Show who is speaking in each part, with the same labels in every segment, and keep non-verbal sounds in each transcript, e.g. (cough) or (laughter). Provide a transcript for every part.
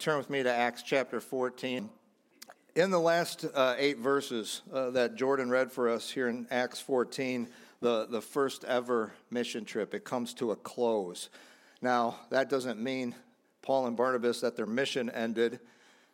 Speaker 1: Turn with me to Acts chapter 14? In the last uh, eight verses uh, that Jordan read for us here in Acts 14, the, the first ever mission trip, it comes to a close. Now, that doesn't mean, Paul and Barnabas, that their mission ended.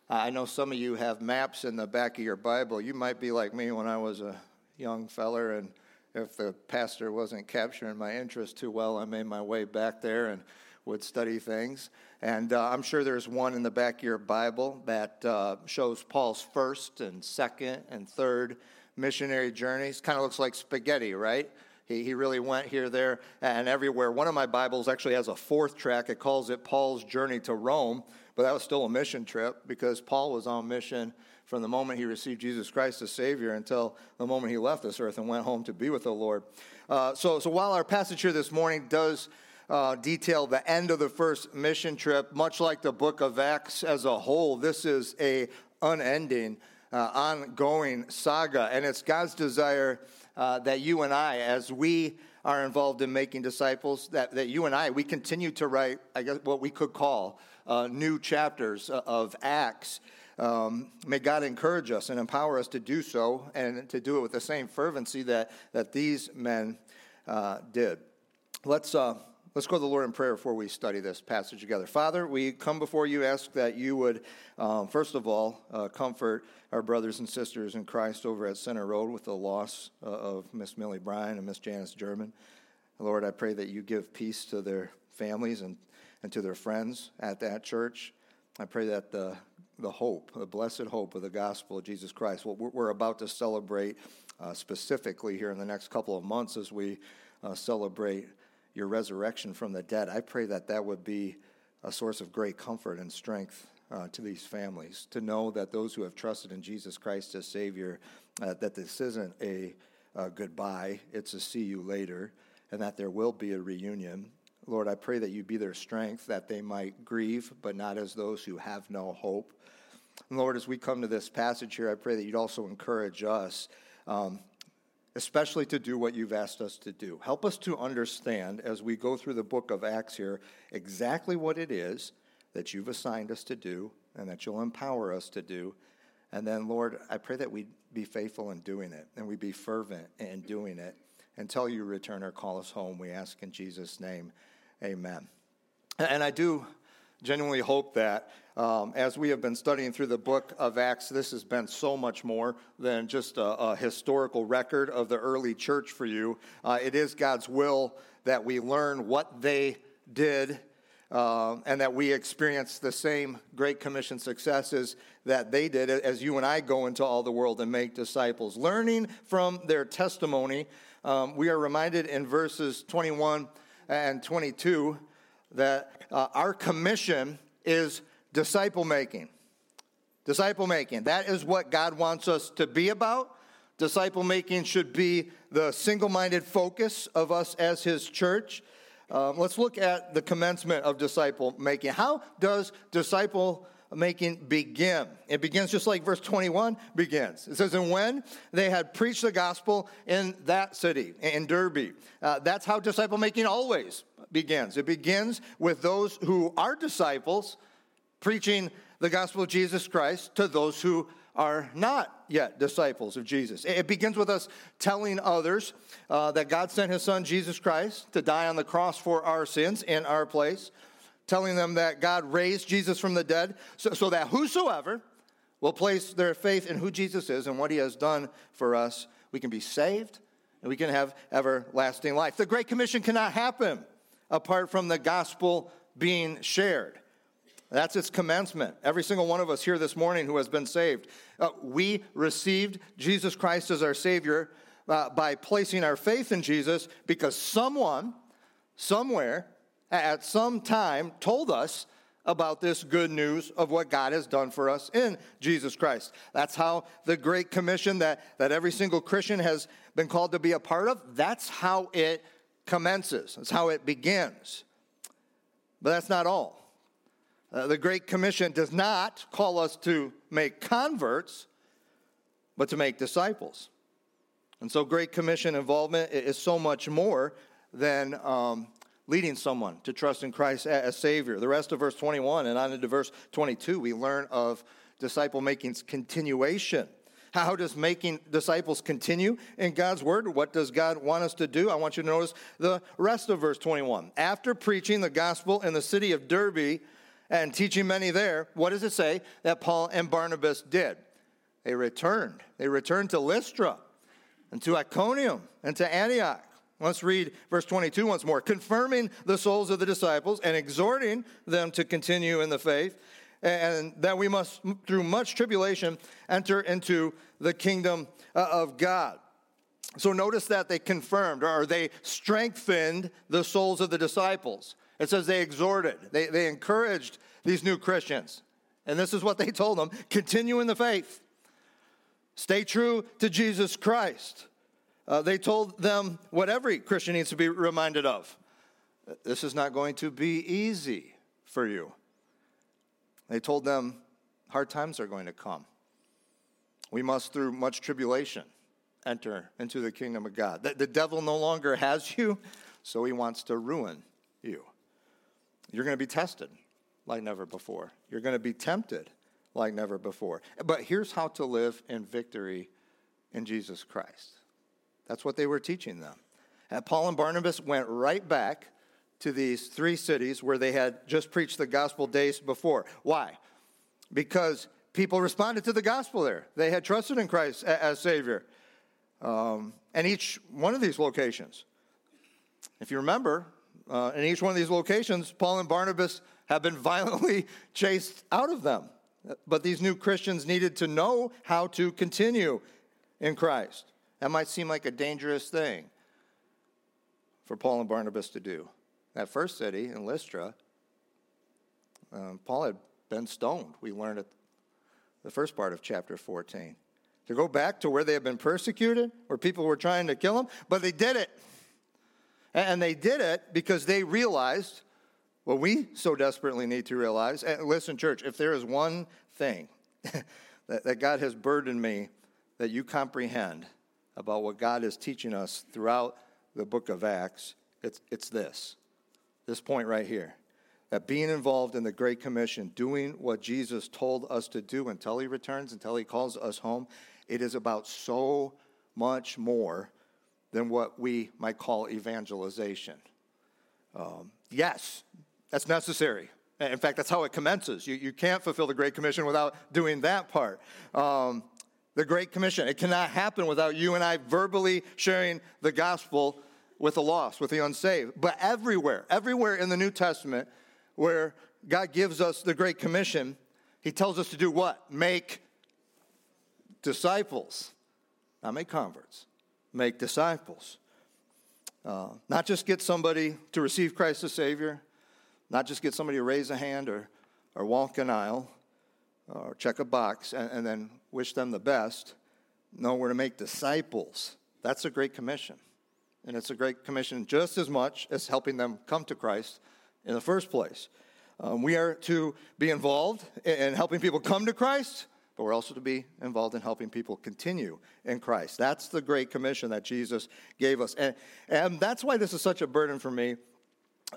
Speaker 1: I know some of you have maps in the back of your Bible. You might be like me when I was a young feller, and if the pastor wasn't capturing my interest too well, I made my way back there and would study things. And uh, I'm sure there's one in the back of your Bible that uh, shows Paul's first and second and third missionary journeys. Kind of looks like spaghetti, right? He, he really went here, there, and everywhere. One of my Bibles actually has a fourth track. It calls it Paul's Journey to Rome, but that was still a mission trip because Paul was on mission from the moment he received Jesus Christ as Savior until the moment he left this earth and went home to be with the Lord. Uh, so, so while our passage here this morning does uh, detail the end of the first mission trip. Much like the book of Acts as a whole, this is a unending, uh, ongoing saga, and it's God's desire uh, that you and I, as we are involved in making disciples, that, that you and I, we continue to write, I guess, what we could call uh, new chapters of Acts. Um, may God encourage us and empower us to do so and to do it with the same fervency that, that these men uh, did. Let's, uh, Let's go to the Lord in prayer before we study this passage together. Father, we come before you, ask that you would, um, first of all, uh, comfort our brothers and sisters in Christ over at Center Road with the loss uh, of Miss Millie Bryan and Miss Janice German. Lord, I pray that you give peace to their families and, and to their friends at that church. I pray that the, the hope, the blessed hope of the gospel of Jesus Christ, what we're about to celebrate uh, specifically here in the next couple of months as we uh, celebrate your resurrection from the dead, I pray that that would be a source of great comfort and strength uh, to these families to know that those who have trusted in Jesus Christ as Savior, uh, that this isn't a, a goodbye, it's a see you later, and that there will be a reunion. Lord, I pray that you be their strength, that they might grieve, but not as those who have no hope. And Lord, as we come to this passage here, I pray that you'd also encourage us um, especially to do what you've asked us to do. Help us to understand as we go through the book of Acts here exactly what it is that you've assigned us to do and that you'll empower us to do. And then, Lord, I pray that we be faithful in doing it and we be fervent in doing it until you return or call us home. We ask in Jesus' name, amen. And I do genuinely hope that um, as we have been studying through the book of Acts, this has been so much more than just a, a historical record of the early church for you. Uh, it is God's will that we learn what they did uh, and that we experience the same Great Commission successes that they did as you and I go into all the world and make disciples. Learning from their testimony, um, we are reminded in verses 21 and 22 that uh, our commission is disciple making. Disciple making. That is what God wants us to be about. Disciple making should be the single minded focus of us as His church. Um, let's look at the commencement of disciple making. How does disciple making begin? It begins just like verse 21 begins. It says, And when they had preached the gospel in that city, in Derbe, uh, that's how disciple making always begins. It begins with those who are disciples preaching the gospel of Jesus Christ to those who are not yet disciples of Jesus. It begins with us telling others uh, that God sent his son Jesus Christ to die on the cross for our sins in our place, telling them that God raised Jesus from the dead so, so that whosoever will place their faith in who Jesus is and what he has done for us, we can be saved and we can have everlasting life. The Great Commission cannot happen apart from the gospel being shared. That's its commencement. Every single one of us here this morning who has been saved, uh, we received Jesus Christ as our Savior uh, by placing our faith in Jesus because someone, somewhere, at some time, told us about this good news of what God has done for us in Jesus Christ. That's how the Great Commission that, that every single Christian has been called to be a part of, that's how it commences. That's how it begins. But that's not all. Uh, the Great Commission does not call us to make converts, but to make disciples. And so, Great Commission involvement is so much more than um, leading someone to trust in Christ as Savior. The rest of verse 21 and on into verse 22, we learn of disciple making's continuation. How does making disciples continue in God's word? What does God want us to do? I want you to notice the rest of verse 21. After preaching the gospel in the city of Derbe and teaching many there, what does it say that Paul and Barnabas did? They returned. They returned to Lystra and to Iconium and to Antioch. Let's read verse 22 once more. Confirming the souls of the disciples and exhorting them to continue in the faith, and that we must, through much tribulation, enter into the kingdom uh, of God. So notice that they confirmed or they strengthened the souls of the disciples. It says they exhorted, they, they encouraged these new Christians. And this is what they told them continue in the faith, stay true to Jesus Christ. Uh, they told them what every Christian needs to be reminded of this is not going to be easy for you. They told them hard times are going to come. We must, through much tribulation, enter into the kingdom of God. The, the devil no longer has (laughs) you, so he wants to ruin you. You're going to be tested like never before. You're going to be tempted like never before. But here's how to live in victory in Jesus Christ. That's what they were teaching them. And Paul and Barnabas went right back to these three cities where they had just preached the gospel days before. Why? Because people responded to the gospel there. They had trusted in Christ as Savior. Um, and each one of these locations, if you remember, uh, in each one of these locations, Paul and Barnabas have been (laughs) violently chased out of them. But these new Christians needed to know how to continue in Christ. That might seem like a dangerous thing for Paul and Barnabas to do. That first city in Lystra, um, Paul had been stoned. We learned at the first part of chapter 14. To go back to where they had been persecuted, where people were trying to kill them, but they did it. And they did it because they realized what we so desperately need to realize. And listen, church, if there is one thing (laughs) that, that God has burdened me that you comprehend, about what God is teaching us throughout the book of Acts, it's, it's this this point right here that being involved in the Great Commission, doing what Jesus told us to do until he returns, until he calls us home, it is about so much more than what we might call evangelization. Um, yes, that's necessary. In fact, that's how it commences. You, you can't fulfill the Great Commission without doing that part. Um, the Great Commission. It cannot happen without you and I verbally sharing the gospel with the lost, with the unsaved. But everywhere, everywhere in the New Testament where God gives us the Great Commission, He tells us to do what? Make disciples. Not make converts, make disciples. Uh, not just get somebody to receive Christ as Savior, not just get somebody to raise a hand or, or walk an aisle, or check a box and, and then wish them the best. No, we're to make disciples. That's a great commission. And it's a great commission just as much as helping them come to Christ in the first place. Um, we are to be involved in helping people come to Christ, but we're also to be involved in helping people continue in Christ. That's the great commission that Jesus gave us. And, and that's why this is such a burden for me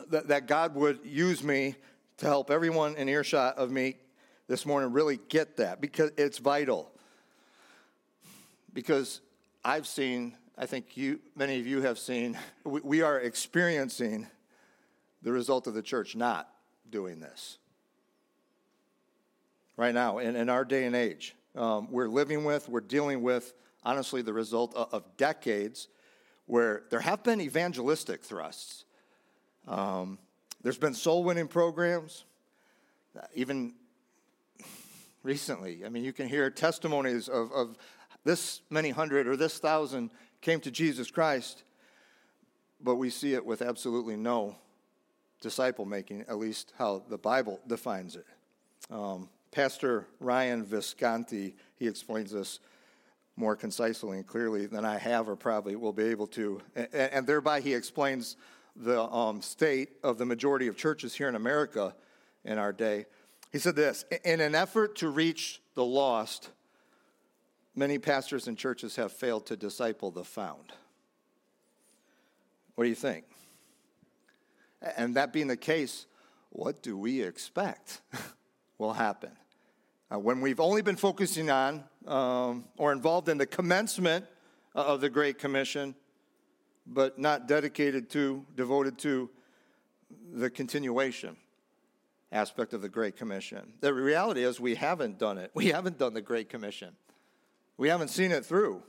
Speaker 1: that, that God would use me to help everyone in earshot of me this morning really get that because it's vital. Because I've seen, I think you, many of you have seen, we, are experiencing the result of the church not doing this. Right now, in, in our day and age, um, we're living with, we're dealing with, honestly, the result of, of decades where there have been evangelistic thrusts. Um, there's been soul winning programs, even recently. I mean, you can hear testimonies of, of this many hundred or this thousand came to Jesus Christ. but we see it with absolutely no disciple making, at least how the Bible defines it. Um, Pastor Ryan Visconti, he explains this more concisely and clearly than I have or probably will be able to. And, and thereby he explains the um, state of the majority of churches here in America in our day. He said this In an effort to reach the lost, many pastors and churches have failed to disciple the found. What do you think? And that being the case, what do we expect (laughs) will happen? Uh, when we've only been focusing on um, or involved in the commencement of the Great Commission, but not dedicated to, devoted to the continuation aspect of the Great Commission. The reality is, we haven't done it. We haven't done the Great Commission. We haven't seen it through.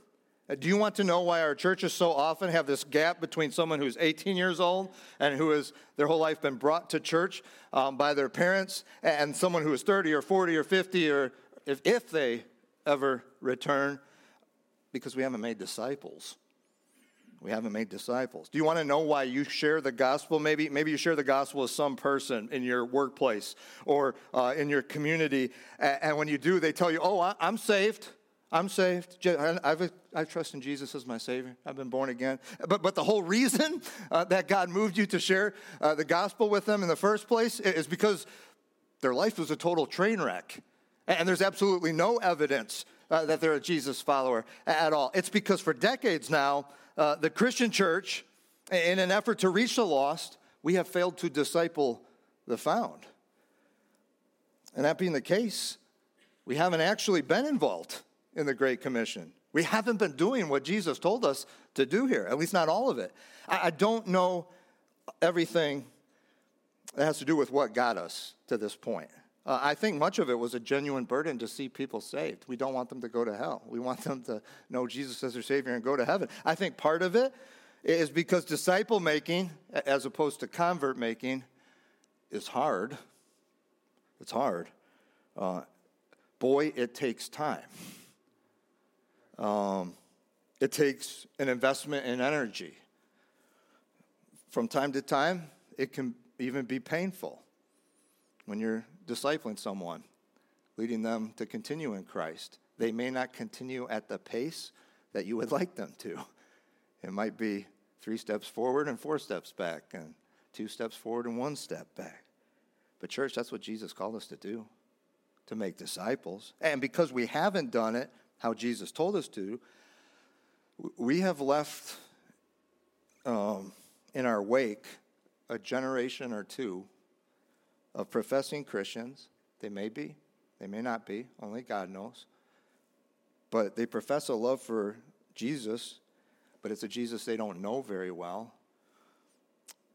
Speaker 1: Uh, do you want to know why our churches so often have this gap between someone who's 18 years old and who has their whole life been brought to church um, by their parents and someone who is 30 or 40 or 50 or if, if they ever return? Because we haven't made disciples. We haven't made disciples. Do you want to know why you share the gospel? Maybe, maybe you share the gospel with some person in your workplace or uh, in your community. And, when you do, they tell you, oh, I'm saved. I'm saved. I've, I trust in Jesus as my Savior. I've been born again. But, but the whole reason uh, that God moved you to share uh, the gospel with them in the first place is because their life was a total train wreck. And there's absolutely no evidence uh, that they're a Jesus follower at all. It's because for decades now, uh, the Christian church, in an effort to reach the lost, we have failed to disciple the found. And that being the case, we haven't actually been involved in the Great Commission. We haven't been doing what Jesus told us to do here, at least not all of it. I, don't know everything that has to do with what got us to this point. Uh, I think much of it was a genuine burden to see people saved. We don't want them to go to hell. We want them to know Jesus as their Savior and go to heaven. I think part of it is because disciple making, as opposed to convert making, is hard. It's hard. Uh, boy, it takes time. Um, it takes an investment in energy. From time to time, it can even be painful when you're discipling someone, leading them to continue in Christ. They may not continue at the pace that you would (laughs) like them to. It might be three steps forward and four steps back, and two steps forward and one step back. But, church, that's what Jesus called us to do to make disciples. And because we haven't done it, how Jesus told us to, we have left um, in our wake a generation or two of professing Christians. They may be, they may not be, only God knows. But they profess a love for Jesus, but it's a Jesus they don't know very well.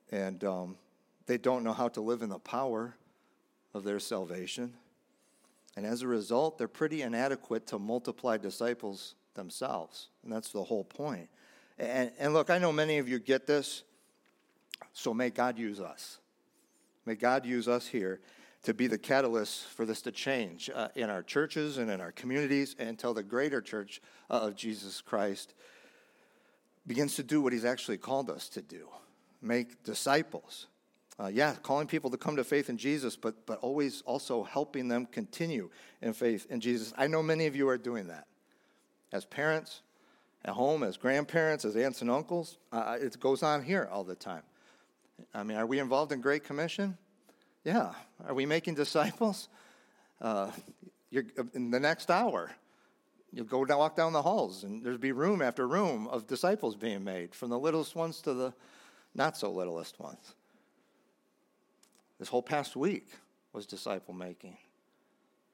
Speaker 1: And um, they don't know how to live in the power of their salvation. And as a result, they're pretty inadequate to multiply disciples themselves. And that's the whole point. And, and look, I know many of you get this, so may God use us. May God use us here to be the catalyst for this to change uh, in our churches and in our communities until the greater church uh, of Jesus Christ begins to do what he's actually called us to do make disciples. Uh, yeah, calling people to come to faith in Jesus, but, but always also helping them continue in faith in Jesus. I know many of you are doing that. As parents, at home, as grandparents, as aunts and uncles, uh, it goes on here all the time. I mean, are we involved in Great Commission? Yeah. Are we making disciples? Uh, in the next hour, you'll go down, walk down the halls, and there'll be room after room of disciples being made, from the littlest ones to the not so littlest ones. This whole past week was disciple making.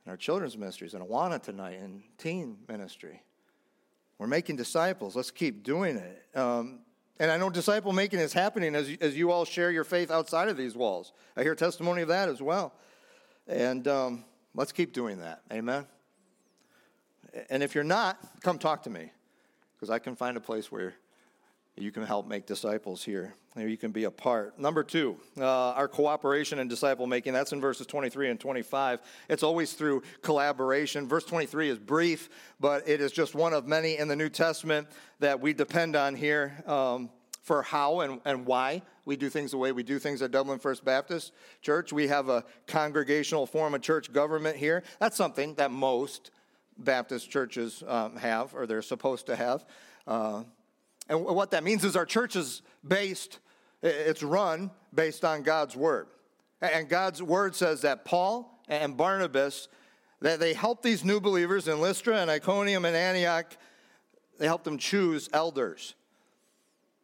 Speaker 1: In our children's ministries, in Awana tonight, in teen ministry. We're making disciples. Let's keep doing it. Um, and I know disciple making is happening as, as you all share your faith outside of these walls. I hear testimony of that as well. And um, let's keep doing that. Amen. And if you're not, come talk to me because I can find a place where you can help make disciples here. You can be a part. Number two, uh, our cooperation and disciple making. That's in verses 23 and 25. It's always through collaboration. Verse 23 is brief, but it is just one of many in the New Testament that we depend on here. Um, for how and, and why we do things the way we do things at Dublin First Baptist Church. We have a congregational form of church government here. That's something that most Baptist churches um, have, or they're supposed to have. Uh, and what that means is our church is based, it's run based on God's word. And God's word says that Paul and Barnabas, that they helped these new believers in Lystra and Iconium and Antioch, they helped them choose elders.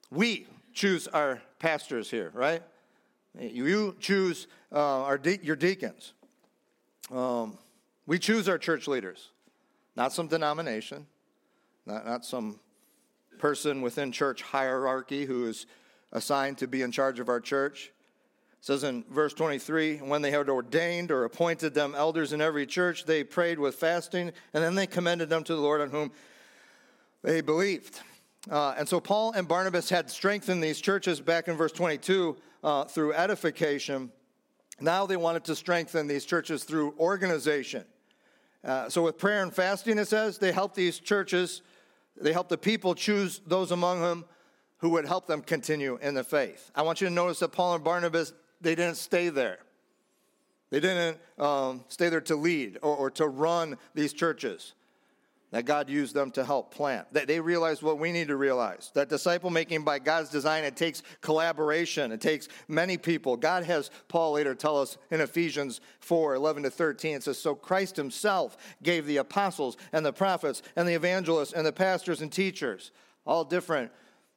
Speaker 1: We choose our pastors here, right? You choose uh, our de- your deacons. Um, we choose our church leaders, not some denomination, not, not some person within church hierarchy who is assigned to be in charge of our church. It says in verse 23 when they had ordained or appointed them elders in every church, they prayed with fasting, and then they commended them to the Lord on whom they believed. Uh, and so Paul and Barnabas had strengthened these churches back in verse 22 uh, through edification. Now they wanted to strengthen these churches through organization. Uh, so with prayer and fasting, it says, they helped these churches, they helped the people choose those among them who would help them continue in the faith. I want you to notice that Paul and Barnabas, they didn't stay there. They didn't um, stay there to lead or, or to run these churches that God used them to help plant. That they realized what we need to realize that disciple making by God's design, it takes collaboration, it takes many people. God has, Paul later tell us in Ephesians 4 11 to 13, it says, So Christ himself gave the apostles and the prophets and the evangelists and the pastors and teachers, all different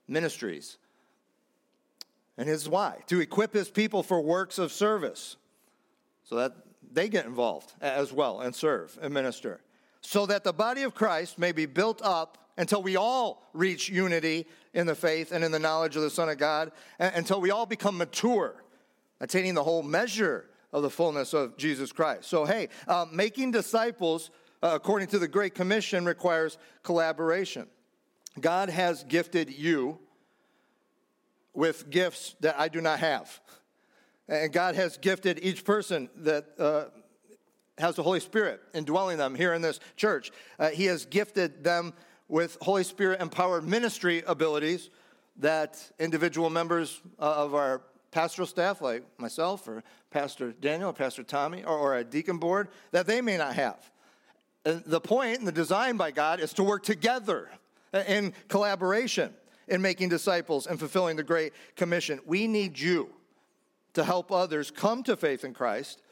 Speaker 1: ministries. And his why? To equip his people for works of service so that they get involved as well and serve and minister so that the body of Christ may be built up until we all reach unity in the faith and in the knowledge of the Son of God, until we all become mature, attaining the whole measure of the fullness of Jesus Christ. So, hey, uh, making disciples, uh, according to the Great Commission, requires collaboration. God has gifted you with gifts that I do not have. And God has gifted each person that uh, has the Holy Spirit indwelling them here in this church. Uh, he has gifted them with Holy Spirit empowered ministry abilities that individual members uh, of our pastoral staff, like myself or Pastor Daniel or Pastor Tommy or, or a deacon board, that they may not have. And the point and the design by God is to work together in collaboration in making disciples and fulfilling the Great Commission. We need you to help others come to faith in Christ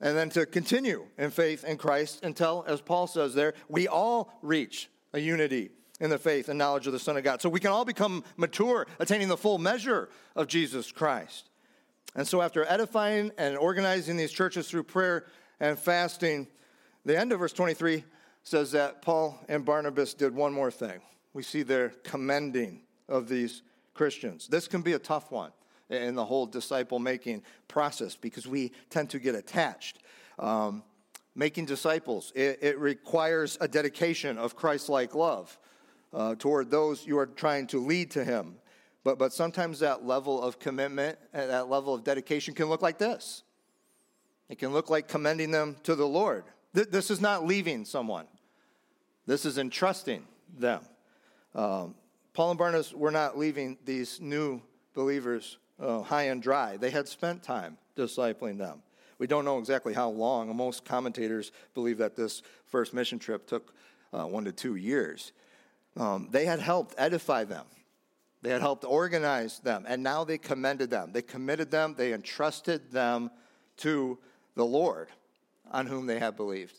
Speaker 1: and then to continue in faith in Christ until, as Paul says there, we all reach a unity in the faith and knowledge of the Son of God. So we can all become mature, attaining the full measure of Jesus Christ. And so, after edifying and organizing these churches through prayer and fasting, the end of verse 23 says that Paul and Barnabas did one more thing. We see their commending of these Christians. This can be a tough one in the whole disciple making process because we tend to get attached. Um, making disciples, it, it, requires a dedication of Christ like love uh, toward those you are trying to lead to Him. But, but sometimes that level of commitment and that level of dedication can look like this it can look like commending them to the Lord. Th- this is not leaving someone, this is entrusting them. Um, Paul and Barnabas were not leaving these new believers uh, high and dry. They had spent time discipling them. We don't know exactly how long. Most commentators believe that this first mission trip took uh, one to two years. Um, they had helped edify them. They had helped organize them, and now they commended them. They committed them, they entrusted them to the Lord on whom they had believed.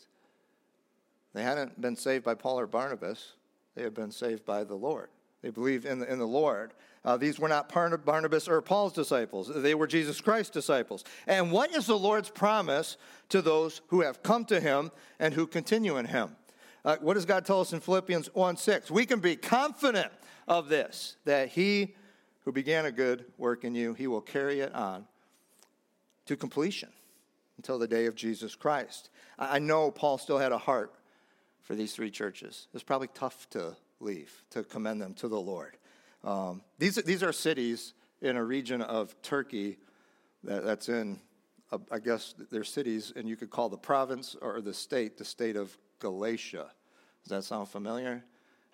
Speaker 1: They hadn't been saved by Paul or Barnabas, they had been saved by the Lord. They believed in the, in the Lord. Uh, these were not Barnabas or Paul's disciples, they were Jesus Christ's disciples. And what is the Lord's promise to those who have come to him and who continue in him? Uh, what does God tell us in Philippians 1 6? We can be confident of this, that he who began a good work in you, he will carry it on to completion until the day of Jesus Christ. I know Paul still had a heart for these three churches. It's probably tough to leave, to commend them to the Lord. Um, these, these are cities in a region of Turkey that, that's in, uh, I guess they're cities, and you could call the province or the state the state of Galatia. Does that sound familiar?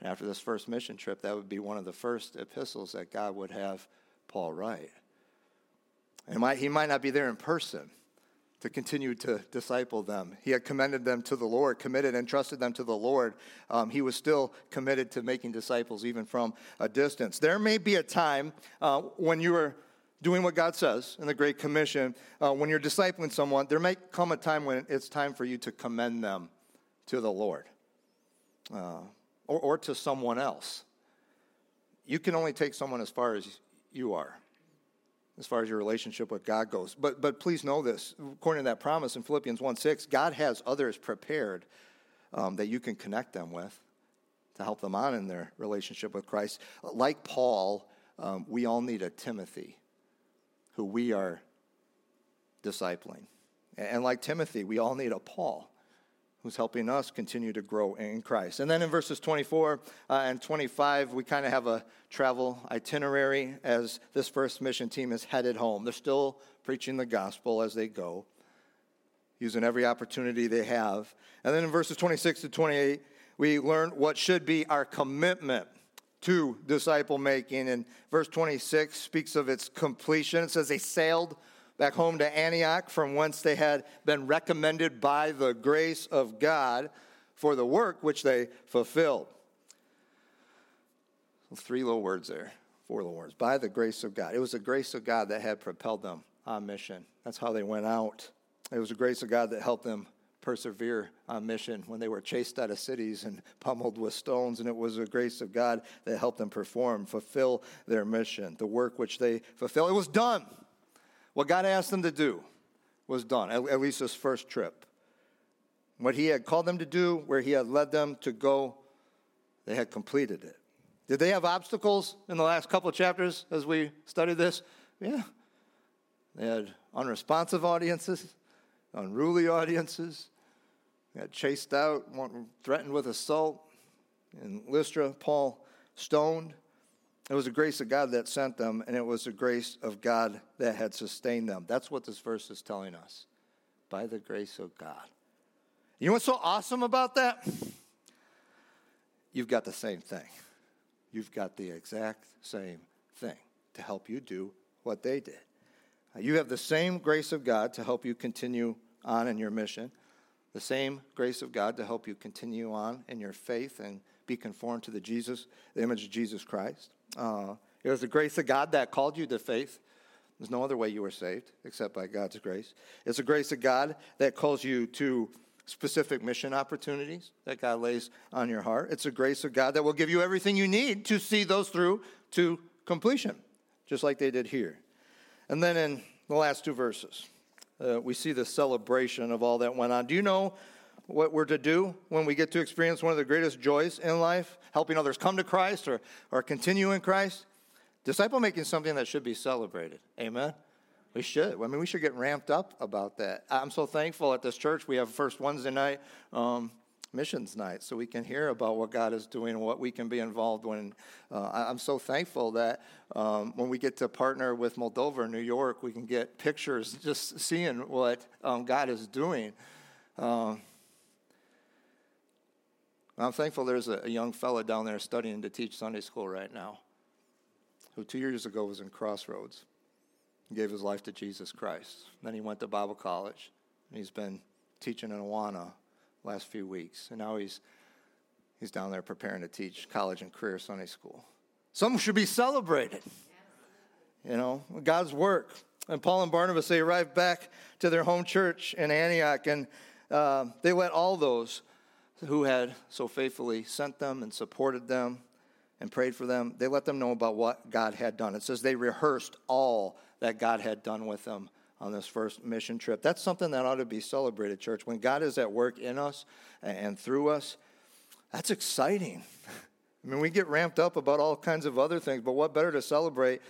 Speaker 1: And after this first mission trip, that would be one of the first epistles that God would have Paul write. And might, he might not be there in person to continue to disciple them. He had commended them to the Lord, committed and trusted them to the Lord. Um, he was still committed to making disciples even from a distance. There may be a time uh, when you are doing what God says in the Great Commission, uh, when you're discipling someone, there may come a time when it's time for you to commend them to the Lord uh, or, or to someone else. You can only take someone as far as you are as far as your relationship with God goes. But, but please know this according to that promise in Philippians 1 6, God has others prepared um, that you can connect them with to help them on in their relationship with Christ. Like Paul, um, we all need a Timothy who we are discipling. And like Timothy, we all need a Paul who's helping us continue to grow in Christ. And then in verses 24 uh, and 25, we kind of have a travel itinerary as this first mission team is headed home. They're still preaching the gospel as they go, using every opportunity they have. And then in verses 26 to 28, we learn what should be our commitment to disciple making. And verse 26 speaks of its completion. It says they sailed back home to Antioch, from whence they had been recommended by the grace of God for the work which they fulfilled. Three little words there, four little words. By the grace of God. It was the grace of God that had propelled them on mission. That's how they went out. It was the grace of God that helped them persevere on mission when they were chased out of cities and pummeled with stones. And it was the grace of God that helped them perform, fulfill their mission, the work which they fulfilled. It was done. What God asked them to do was done, at, least this first trip. What He had called them to do, where He had led them to go, they had completed it. Did they have obstacles in the last couple chapters as we studied this? Yeah. They had unresponsive audiences, unruly audiences. They got chased out, threatened with assault. In Lystra, Paul stoned. It was the grace of God that sent them, and it was the grace of God that had sustained them. That's what this verse is telling us. By the grace of God. You know what's so awesome about that? You've got the same thing. You've got the exact same thing to help you do what they did. You have the same grace of God to help you continue on in your mission, the same grace of God to help you continue on in your faith and be conformed to the Jesus, the image of Jesus Christ. Uh, it was the grace of God that called you to faith. There's no other way you were saved except by God's grace. It's the grace of God that calls you to specific mission opportunities that God lays on your heart. It's the grace of God that will give you everything you need to see those through to completion, just like they did here. And then in the last two verses, uh, we see the celebration of all that went on. Do you know what we're to do when we get to experience one of the greatest joys in life, helping others come to Christ or, or continue in Christ. Disciple making is something that should be celebrated. Amen. We should. I mean, we should get ramped up about that. I'm so thankful at this church. We have first Wednesday night um, missions night, so we can hear about what God is doing and what we can be involved in. Uh, I'm so thankful that um, when we get to partner with Moldova New York, we can get pictures just seeing what um, God is doing. Um, I'm thankful there's a, a young fella down there studying to teach Sunday school right now who two years ago was in Crossroads and gave his life to Jesus Christ. Then he went to Bible college and he's been teaching in Awana last few weeks. And now he's, he's down there preparing to teach college and career Sunday school. Some should be celebrated. You know, God's work. And Paul and Barnabas, they arrived back to their home church in Antioch and uh, they let all those who had so faithfully sent them and supported them and prayed for them, they let them know about what God had done. It says they rehearsed all that God had done with them on this first mission trip. That's something that ought to be celebrated, church. When God is at work in us and through us, that's exciting. (laughs) I mean, we get ramped up about all kinds of other things, but what better to celebrate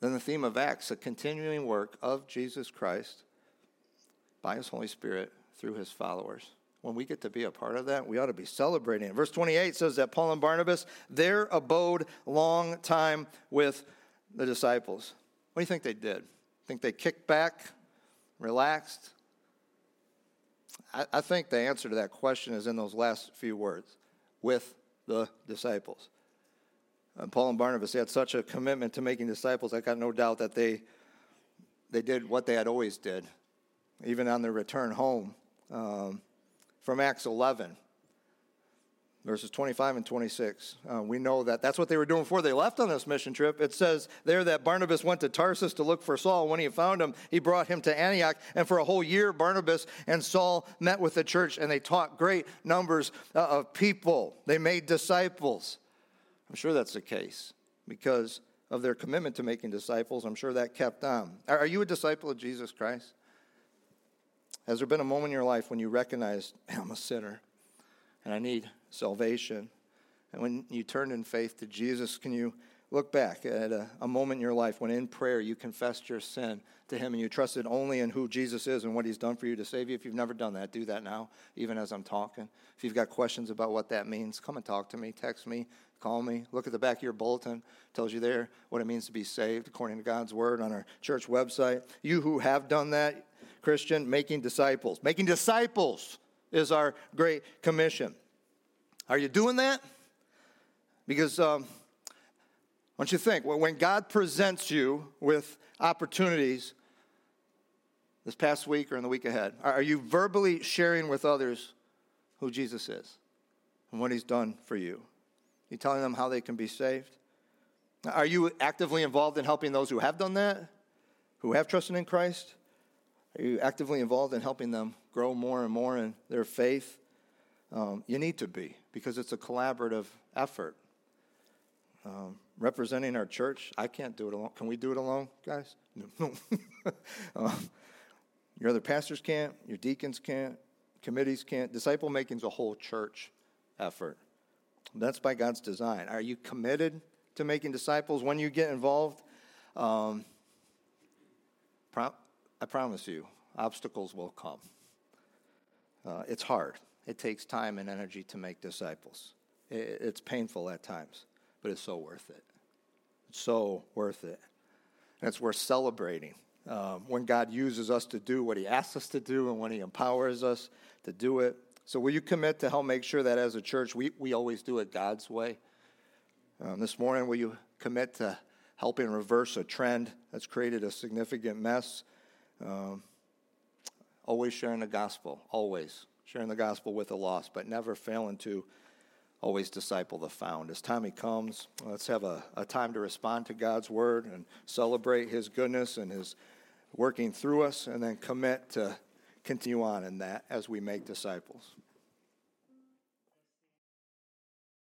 Speaker 1: than the theme of Acts, the continuing work of Jesus Christ by his Holy Spirit through his followers? When we get to be a part of that, we ought to be celebrating. Verse 28 says that Paul and Barnabas, there abode long time with the disciples. What do you think they did? Think they kicked back, relaxed? I, I think the answer to that question is in those last few words with the disciples. Uh, Paul and Barnabas had such a commitment to making disciples, I got no doubt that they, they did what they had always did, even on their return home. Um, from Acts 11, verses 25 and 26. Uh, we know that that's what they were doing before they left on this mission trip. It says there that Barnabas went to Tarsus to look for Saul. When he found him, he brought him to Antioch. And for a whole year, Barnabas and Saul met with the church and they taught great numbers uh, of people. They made disciples. I'm sure that's the case because of their commitment to making disciples. I'm sure that kept on. Are you a disciple of Jesus Christ? Has there been a moment in your life when you recognized, I'm a sinner and I need salvation? And when you turned in faith to Jesus, can you look back at a, a, moment in your life when in prayer you confessed your sin to Him and you trusted only in who Jesus is and what He's done for you to save you? If you've never done that, do that now, even as I'm talking. If you've got questions about what that means, come and talk to me, text me, call me. Look at the back of your bulletin, tells you there what it means to be saved according to God's Word on our church website. You who have done that, Christian, making disciples. Making disciples is our great commission. Are you doing that? Because um, I want you to think when God presents you with opportunities this past week or in the week ahead, are you verbally sharing with others who Jesus is and what he's done for you? Are you telling them how they can be saved? Are you actively involved in helping those who have done that, who have trusted in Christ? Are you actively involved in helping them grow more and more in their faith? Um, you need to be because it's a collaborative effort. Um, representing our church, I can't do it alone. Can we do it alone, guys? No. (laughs) um, your other pastors can't, your deacons can't, committees can't. Disciple making is a whole church effort. That's by God's design. Are you committed to making disciples when you get involved? Um, I promise you, obstacles will come. Uh, it's hard. It takes time and energy to make disciples. It, it's painful at times, but it's so worth it. It's so worth it. And it's worth celebrating um, when God uses us to do what He asks us to do and when He empowers us to do it. So, will you commit to help make sure that as a church we, we always do it God's way? Um, this morning, will you commit to helping reverse a trend that's created a significant mess um, always sharing the gospel, always sharing the gospel with the lost, but never failing to always disciple the found. As Tommy comes, let's have a, a time to respond to God's word and celebrate his goodness and his working through us, and then commit to continue on in that as we make disciples.